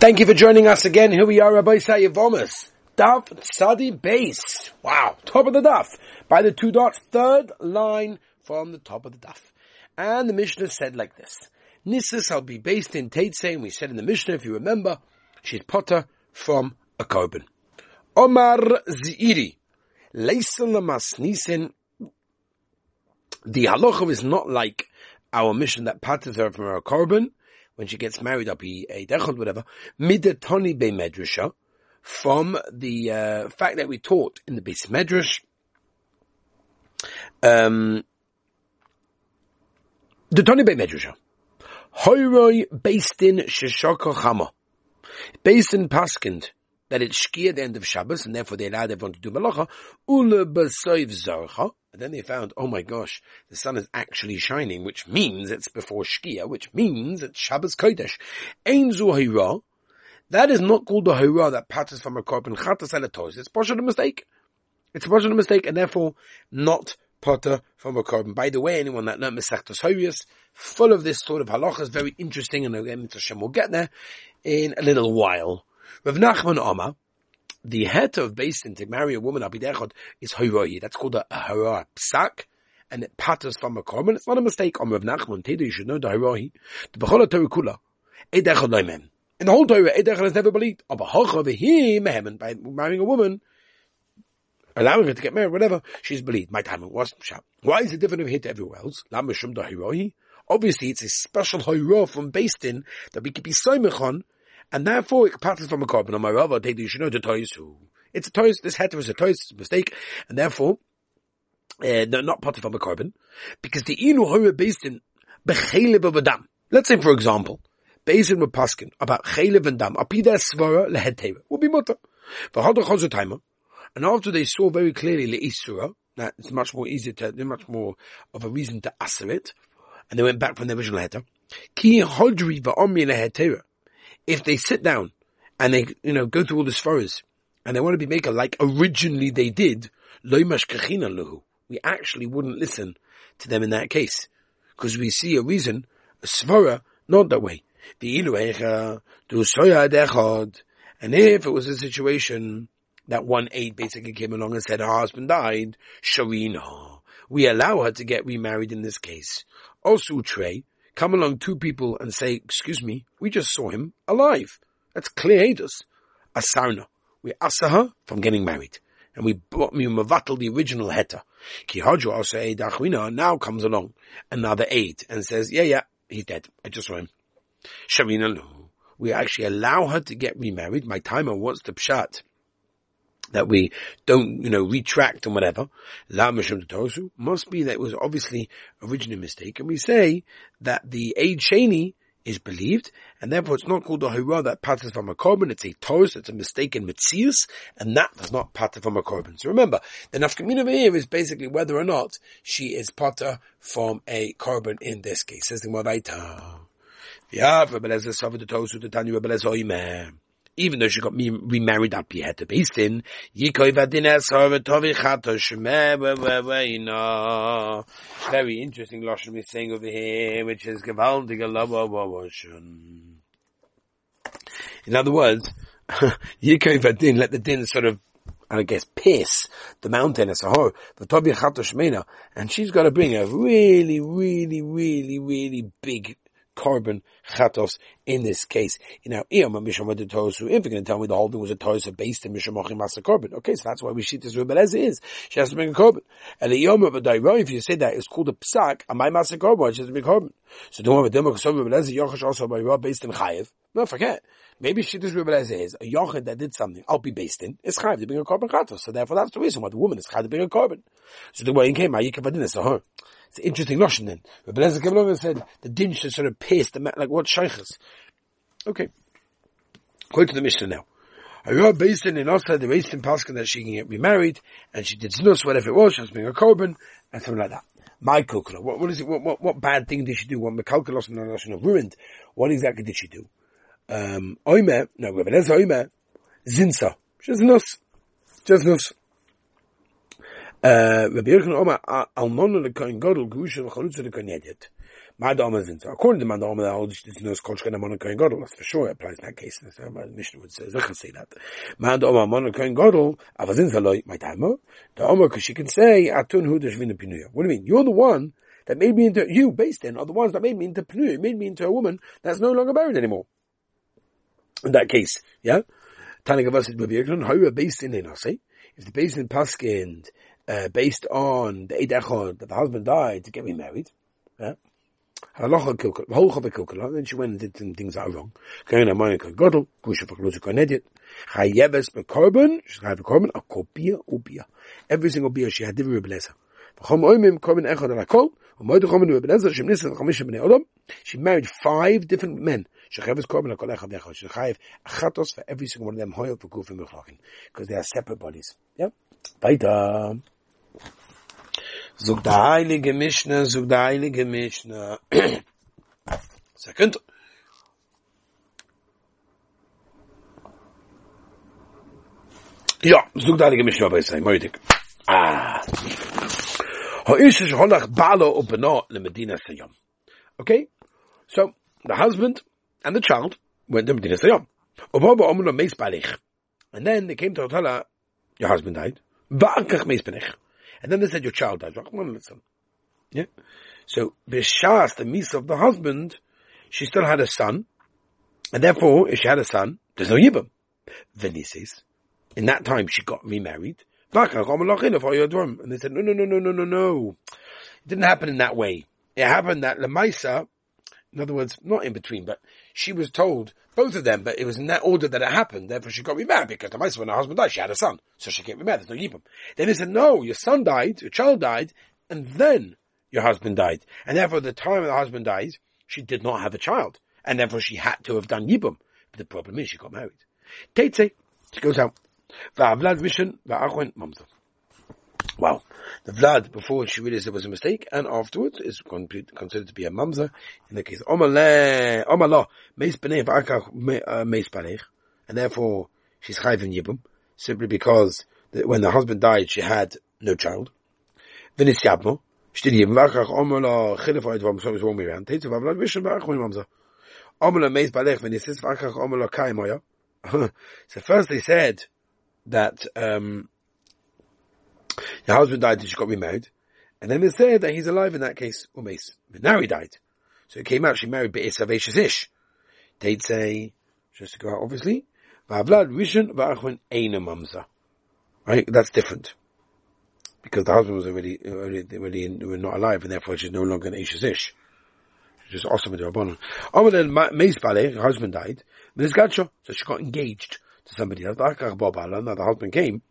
Thank you for joining us again. Here we are, Rabbi Sayyavomus. Daf Sadi Base. Wow. Top of the Daf. By the two dots, third line from the top of the Daf. And the Mishnah said like this. Nisas will be based in Teitzei, and we said in the Mishnah, if you remember, she's potter from a korban. Omar Ziri. Leisalamas Nisin. The halacha is not like our mission that patters her from her korban when she gets married up he, a dechon, whatever, midatoni be medrasha, from the uh, fact that we taught in the base medrash, um, the Tony be medrasha, hoyroi based in sheshaka chama, based in paskind, that it's shkia the end of Shabbos, and therefore they allowed everyone to do malacha, ule b'soiv zarcha, and then they found, oh my gosh, the sun is actually shining, which means it's before Shkia, which means it's Shabbos Kodesh. Ein zu That is not called the hira that passes from a korban chatas elatos. It's partial a mistake. It's a partial mistake, and therefore not potter from a korban. By the way, anyone that learned Masechtas Horius, full of this sort of halacha is very interesting, and again, Hashem will get there in a little while. Rav Nachman Omar, the head of basin to marry a woman abidechot is hoyroi. That's called a, a hara psak, and it patters from a korban. It's not a mistake. On Rav Nachman, Teda, you should know the hoyroi. The bechol terukula, edechot loimem. In the whole Torah, edechot is never believed. Of a hocha v'hi by marrying a woman, allowing her to get married, whatever, she's believed. My time was sharp. Why is it different if hit everywhere else? Lamashum da Obviously, it's a special hoyroi from Basin that we could be soymech on, and therefore it passes from a korban. On my should know the toys who. It's a toys, this heter is a a mistake, and therefore, uh, they're not part from a korban, because the inu hora based in bechelib of a dam. Let's say, for example, based in paskin about chelev and dam, apida svara lehetera, will be mutter. V'hada chazotaimer, and after they saw very clearly le'isura, that it's much more easier to, much more of a reason to answer it, and they went back from the original heter. Ki hodri va'omri lehetera, if they sit down and they, you know, go through all the svaras and they want to be maker like originally they did, we actually wouldn't listen to them in that case. Because we see a reason, a svara, not that way. And if it was a situation that one aide basically came along and said her husband died, Sharina, we allow her to get remarried in this case. Also, Trey, come along two people and say, excuse me, we just saw him alive. That's clear Eidos. Asarna. We asa her from getting married. And we brought me the original heta. Kihaju also Eidachwina now comes along, another aide, and says, yeah, yeah, he's dead. I just saw him. Sharina Lu. We actually allow her to get remarried. My timer, what's the pshat? That we don't, you know, retract and whatever, La Mishum Tosu, must be that it was obviously originally a mistake. And we say that the Eid Shani is believed, and therefore it's not called a hurrah that passes from a korban, it's a toast, it's a mistake in mitzius, and that does not pater from a korban. So remember, the nafkamina here is basically whether or not she is pater from a korban in this case. Says the Mavaita. Yeah, Rebbe Lezer suffered the with the Tanya Rebbe Lezer even though she got me remarried up here to Basin, very interesting Lashon we're saying over here, which is In other words, Yikoi Vadin, let the din sort of I guess, pierce the mountain as a whole, and she's got to bring a really, really, really, really big korban chatos in this case. You know, if you're going to tell me the whole thing was a tosa based in Mishamachim Masa korban, okay, so that's why we sheet this Rebelez is. She has to bring a korban. And the Yom a Dairo, if you say that, it's called a psak, a my Masa korban, she has to bring korban. So don't worry, Demok Sob Rebelez, Yochash also by Rob based in Chayev. No, forget. Maybe she Shittish Rebelez is a Yochid that did something, I'll be based in, is Chayev to bring a korban chatos. So therefore that's the reason why the woman is Chayev to bring a korban. So the way he came, Ayikavadin is a her. It's an interesting notion then. Rabbi Lezer came along and said the din should sort of pierce the mat. like what shaykhs. Okay. Go to the Mishnah now. Wrote based in in Oslo, the raised in Paskin that she can get remarried, and she did snus, whatever it was, she was being a korban, and something like that. My kalkula, what, what is it, what, what, what bad thing did she do? What mekalkulos and notion of ruined? What exactly did she do? Um, oimer, no, Rabbi Lezer oimer, zinsa. She's nus. Just nus. Rabbi Yochanan Omar, Almonu lekoin godel, grusha v'chalutza lekoin yedet. Madamazin. So according to Madam, the holds this knows Kolchkan Amon Kohen Gadol. That's for sure. It applies in that case. My Mishnah would say, Zechah say that. Madam Amon Kohen Gadol, Avazin Zaloi, my Tamo. The Omer, because she can say, Atun Hu Deshvina Pinuya. What do you mean? You're the one that made me into, you, based in, are the ones that made me into Pinuya, made me into a woman that's no longer married anymore. In that case, yeah? Tani Gavasit Babirkan, how are based in Enase? If the based in Paskind, uh, based on the Eid that the husband died to get me married, yeah? Then she went and did things that are wrong. Every single bia she had divri rebeleza. ומוי חומנו בנו עזר שמניס את חמישה בני אודום, she married five different men, שחייבת כל מן הכל אחד ואחד, שחייב אחת עוס ואיבי סגמור להם הוי אופי גוף ומחלוקים, because they are separate bodies, yeah? ביתה. זוג דהי לגמישנה, זוג דהי לגמישנה. סקנט. יא זוג daar ik een misje op bij. Ah... Okay? So, the husband and the child went to Medina Sayyam. And then they came to her, your husband died. And then they said, your child died. Yeah. So, Bishas, the miss of the husband, she still had a son. And therefore, if she had a son, there's no Yibam. Then he says, in that time she got remarried. And they said, no, no, no, no, no, no, no. It didn't happen in that way. It happened that Lamaisa, in other words, not in between, but she was told, both of them, but it was in that order that it happened. Therefore she got remarried because Lamaisa, when her husband died, she had a son. So she can't remarry. There's no Yibam. Then they said, no, your son died, your child died, and then your husband died. And therefore the time the husband died, she did not have a child. And therefore she had to have done Yibam. But the problem is she got married. Teitze, she goes out. Va'avlad Rishon, va'achwen mamza. Wow. The Vlad, before she realized it was a mistake, and afterwards, is considered to be a mamza. In the case, Omale, Omalo, meis b'nei v'akach uh, meis. And therefore, she's chayv in Yibum, simply because when the husband died, she had no child. V'nis yabmo, she Yibum, ha'id so one way around. V'avlad Rishon, va'achwen mamza. Omalo meis balech, v'nis is v'akach Omalo kai. So first they said, that um, your husband died and she got remarried. And then they said that he's alive in that case, umes. But now he died. So it came out she married Be'ez Avacious Ish. They'd say, just to go out obviously. Right? That's different. Because the husband was already, already, already in, were not alive and therefore she's no longer an Ashes Ish. She's just awesome with Meis Baleh, her husband died. So she got engaged to somebody else. Now the husband came.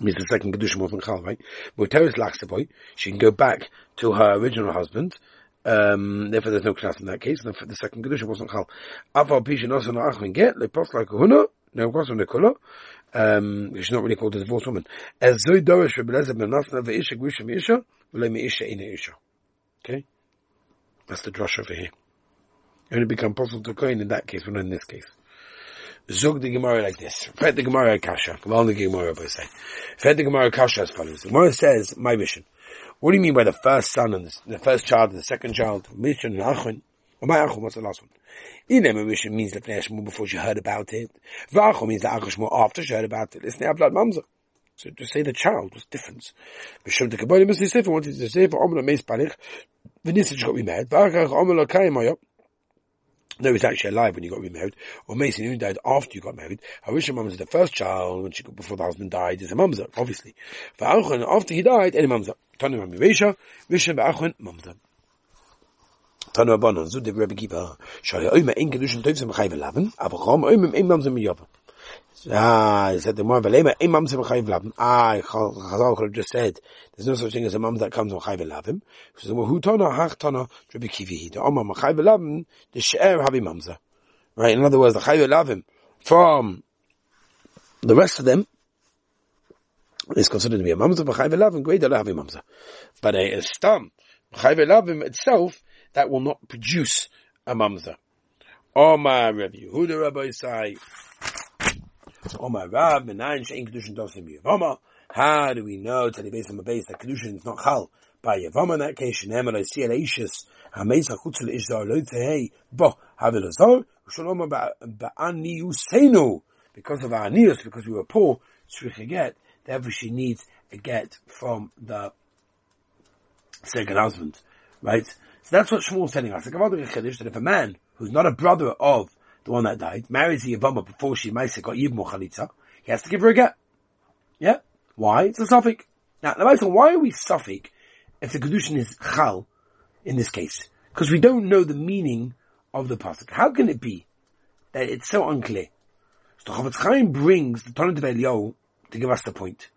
Means the second wasn't chal, right? Muteris lachs boy. She can go back to her original husband. Um, therefore, there's no knas in that case. And the second kedusha wasn't chal. Aval pishin also no achvin get le post like kahuna. No kosa nekula. Um, she's not really called a divorced woman. As zoy dorish rebeleza ben nasna ve'isha gwisha me'isha v'le me'isha ina isha. Okay? That's the drush over here. You only become possible to coin in that case, but not in this case. Zog the Gemara like this. Fed the Gemara Kasha. Well, the Gemara, I say. Fed the Gemara Kasha as follows. The Gemara says, my vision. What do you mean by the first son and the, first child and the second child? Mission and Achon. My Achon, what's the last one? Inem mission means the Fnei before she heard about it. V'achon means the Achon after she heard about it. Listen, blood mamza. So to say the child was different. Mishum the Kabbalah Mr. Sefer wanted to say for Omla Meis Palich. V'nisa got remarried. V'achach Omla Kayim no, he's actually alive when you got remarried. Or Mason, who died after you got married. Harisha Mamza, the first child, when she got, before the husband died, is a Mamza, obviously. For Achon, after he died, any Mamza. Tanu Rami Resha, Risha Ba'achon, Mamza. Tanu Abanon, Zud Rebbe Kipa, Shari Oima, Ein Kedushin Tovzim Chayv Elaven, Avachom, Oima, Ein Mamza Miyapa. Ah, he said the more velema, a mamza b'chayv lavim. Ah, Chazal could have just said, there's no such thing as a mum that comes from chayv lavim. He said, well, hu tana, hach tana, Rabbi Kivi, the omam chayv lavim, the she'er havi mamza. Right, in other words, the chayv lavim, from the rest of them, is considered to be a mamza, but chayv lavim, great havi mamza. But a stam, chayv lavim itself, that will not produce a mamza. Omar Rabbi Yehuda Rabbi say, How do we know, Tzadi Beis on the base, that Kedushin is not Chal, by Yavama in that case, Shenem I see Eishis, Hameisa Chutzel Ishzar Loitehei, Bo, Havilazor, Shalom Ba'ani because of our news, because we were poor, Tzrich get, therefore she needs a get from the second husband, right? So that's what Shmuel's telling us. That if a man who's not a brother of the one that died marries the Yavama before she Maisa got Yibmo Chalitza, he has to give her a get. Yeah? Why? It's a suffix. Now, the Maisa, why are we suffix if the Kedushin is Chal in this case? Because we don't know the meaning of the pasuk. How can it be that it's so unclear? So Chofetz Chaim brings the Torah Eliyahu to give us the point.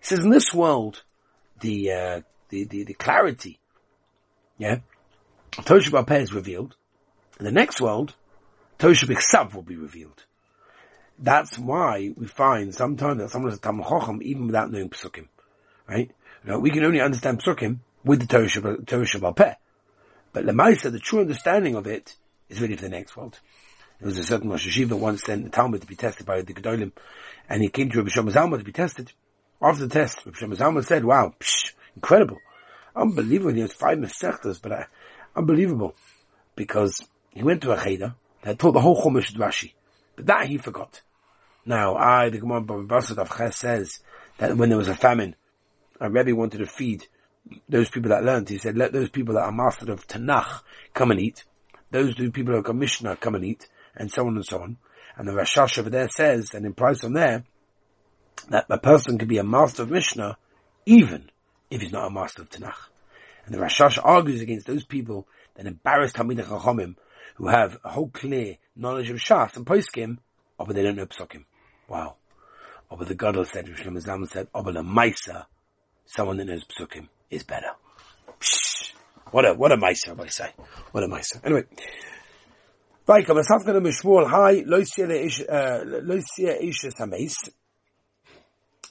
He says in this world, the, uh, the, the, the clarity, yeah, Tosha Peh is revealed. In the next world, Tosha B'Ksav will be revealed. That's why we find sometimes that someone is a Tam Chochem even without knowing Psukim. Right? We can only understand Psukim with the Torah Sheba'al Peh. But Lemaisa, the true understanding of it is ready for the next world. There was a certain Rosh Hashiva once sent the Talmud to be tested by the Gedolim, and he came to Rabbi Shlomo Zalman to be tested. After the test, Rabbi Shlomo Zalman said, wow, psh, incredible. Unbelievable. He has five Masechtas, but uh, unbelievable. Because he went to a Cheder that taught the whole Chumash Rashi. But that he forgot. Now, I, the Gemara Babasad of Ches says that when there was a famine, a Rebbe wanted to feed those people that learned. He said, let those people that are mastered of Tanakh come and eat. Those two people who are Mishnah come and eat, and so on and so on. And the Rashash over there says, and implies on there, that a person can be a master of Mishnah even if he's not a master of Tanakh. And the Rashash argues against those people that embarrass Talmid Chachomim who have a whole clear knowledge of Shas and Poskim, but they don't know Psukim. Wow. But the Gadol said, Rishlam Zalman said, oh, but a Maisa, someone that knows Psukim, is better. What a, what a Maisa, I say. What a Maisa. Anyway. Vaika, Masafkan Mishmol, hi, Loisia uh, Isha Sameis.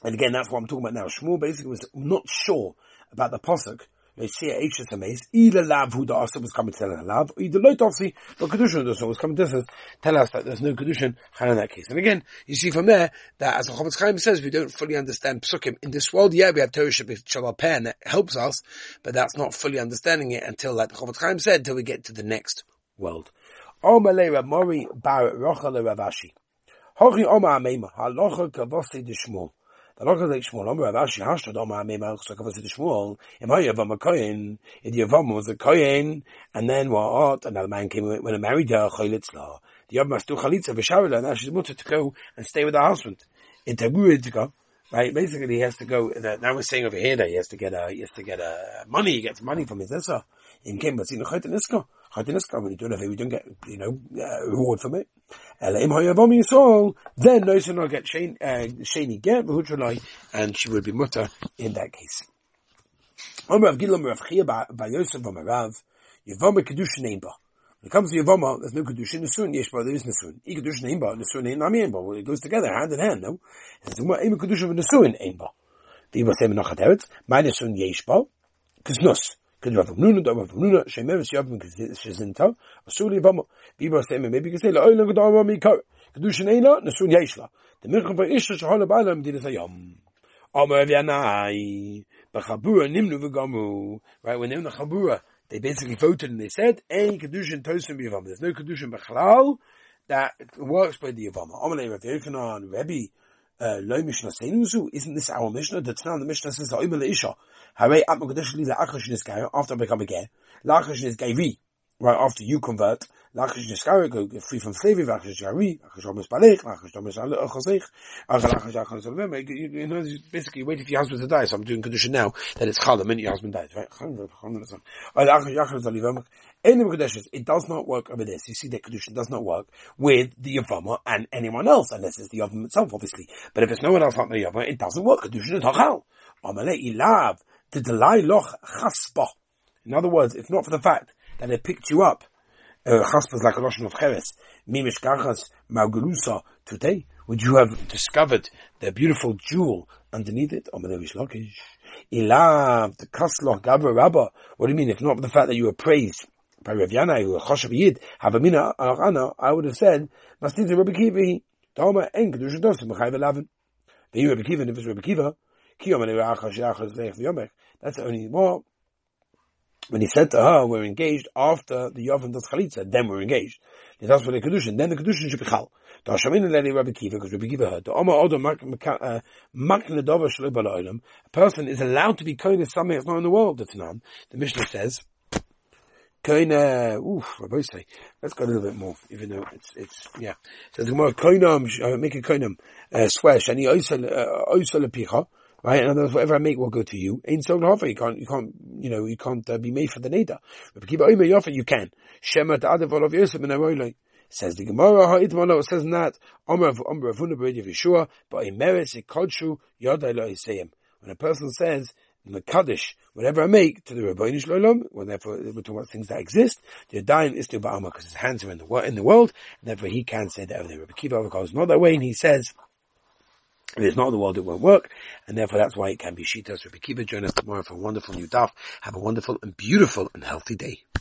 And again, that's what I'm talking about now. Shmuel basically was not sure about the posuk they see a Eishes Hameis, either Lav who the Asa was coming to tell Lav, either Loit Ofsi, the Kedushin the was coming to us, tell us that there's no Kedushin, in that case. And again, you see from there, that as the Chofetz Chaim says, we don't fully understand Psukim. In this world, yeah, we have Torah Sheba'al Peh, and that helps us, but that's not fully understanding it until, like the Chofetz Chaim said, until we get to the next world. Mori Rochel Ravashi. Oma Halocha Kavosi Dishmol. The Lokas like Shmuel, Omer Rav Ashi, Hashtad Omer Amei Malch Shakavas to Shmuel, Im Hayavam a Kohen, in the Yavam was a Kohen, and then what? Another man came when uh, he married her, Choylitzla. The Yavam Mastu Chalitza, V'Shavila, now she's mutter to go and stay with her husband. In Taburid to go. Right, basically he has to go, now we're saying over here that he has to get a, he has to get a money, he gets money from his Issa. In Kim, but see, no Choytaniska. Choytaniska, when you do it, we don't get, you know, uh, reward from it. Then Noisen will get Shani uh, get V'hutralai, and she would be mutter in that case. When it comes to Yavama, there's no Kedushin, Nesun, Yeshba, there is Nesun. I Kedushin Ein Ba, Nesun Ein Nami Ein Ba. Well, it goes together, hand in hand, no? It says, Eim Kedushin Nesun Ein Ba. V'Iba Sem Nachat Eretz, My Nesun Yeshba, Kisnus. Could Rav Nuna, da Rav Nuna, Sema, maybe you can say, Kedushin. The by Isha Medina. Omer Vyanai, Bachabura Nimnu. Right, when they were in the Chabura, they basically voted and they said, Ein Kedushin Tosim Yavam. There's no Kedushin Bechalal that works by the Yavam. Omer Yochanan, Lo Mishnah Seinuzu, isn't this our Mishnah? The Tanah, the Mishnah says, Omer Isha. Hare at Mogadishli la'achash niskaya, after I become a ger, la'achash niskayri, right after you convert, go get free from slavery, la'achash niskayri, la'achash omis la'achash omis remember, you know, basically wait for your husband to die, so I'm doing condition now, that it's chal the minute your husband dies, right? It does not work over this. You see that condition does not work with the Yavama and anyone else, unless it's the Yavam itself, obviously. But if it's no one else like the Yavama, it doesn't work. Condition is Hachal. Amalei ilav to delay loch chaspa. In other words, if not for the fact that it picked you up, uh, chaspa is like a lotion of cheres, mimish gachas maugelusa today, would you have discovered the beautiful jewel underneath it? Ilav, the kasloch gabra rabba. What do you mean? If not the fact that you were praised by Rav Yanai, who choshav yid, havamina arana, I would have said, mastin Rabbi Kiva, Toma en kedusha dosim, b'chayv elavin. The Rabbi Kiva, if it's Rabbi Kiva, that's only more when he said to her, we're engaged after the Yovan does Chalitza, then we're engaged. He that's for the Kedushin, then the Kedushin should be Chal. The Hashamin Leli Rabbi Kiva, because Rabbi Kiva heard, the Oma Odo Makna Dova Shalib a person is allowed to be Koine something that's not in the world, that's none. The Mishnah says, Koine, oof, Rabbi say, let's go a little bit more, even though it's, it's, yeah. So the Gemara, Koinam, uh, make a Koinam, uh, swear, Shani uh, Oisel Picha, right? And other whatever I make will go to you. Ain't so hofer. You can't, you can't, you know, you can't uh, be made for the neder. You can. Says the Gemara, it says not, Yeshua, but in merits, it kodshu, yisayim. When a person says, the Kaddish, whatever I make to the Rabbani Shalom, when therefore we're talking about things that exist, the Yadayim is to Ba'ama because his hands are in the, in the world, and therefore he can say that everything. Rabbi Kiva goes not that way, and he says, it's not the world, it won't work, and therefore that's why it can be Shitas. Rabbi Kiva, join us tomorrow for a wonderful new daf. Have a wonderful and beautiful and healthy day.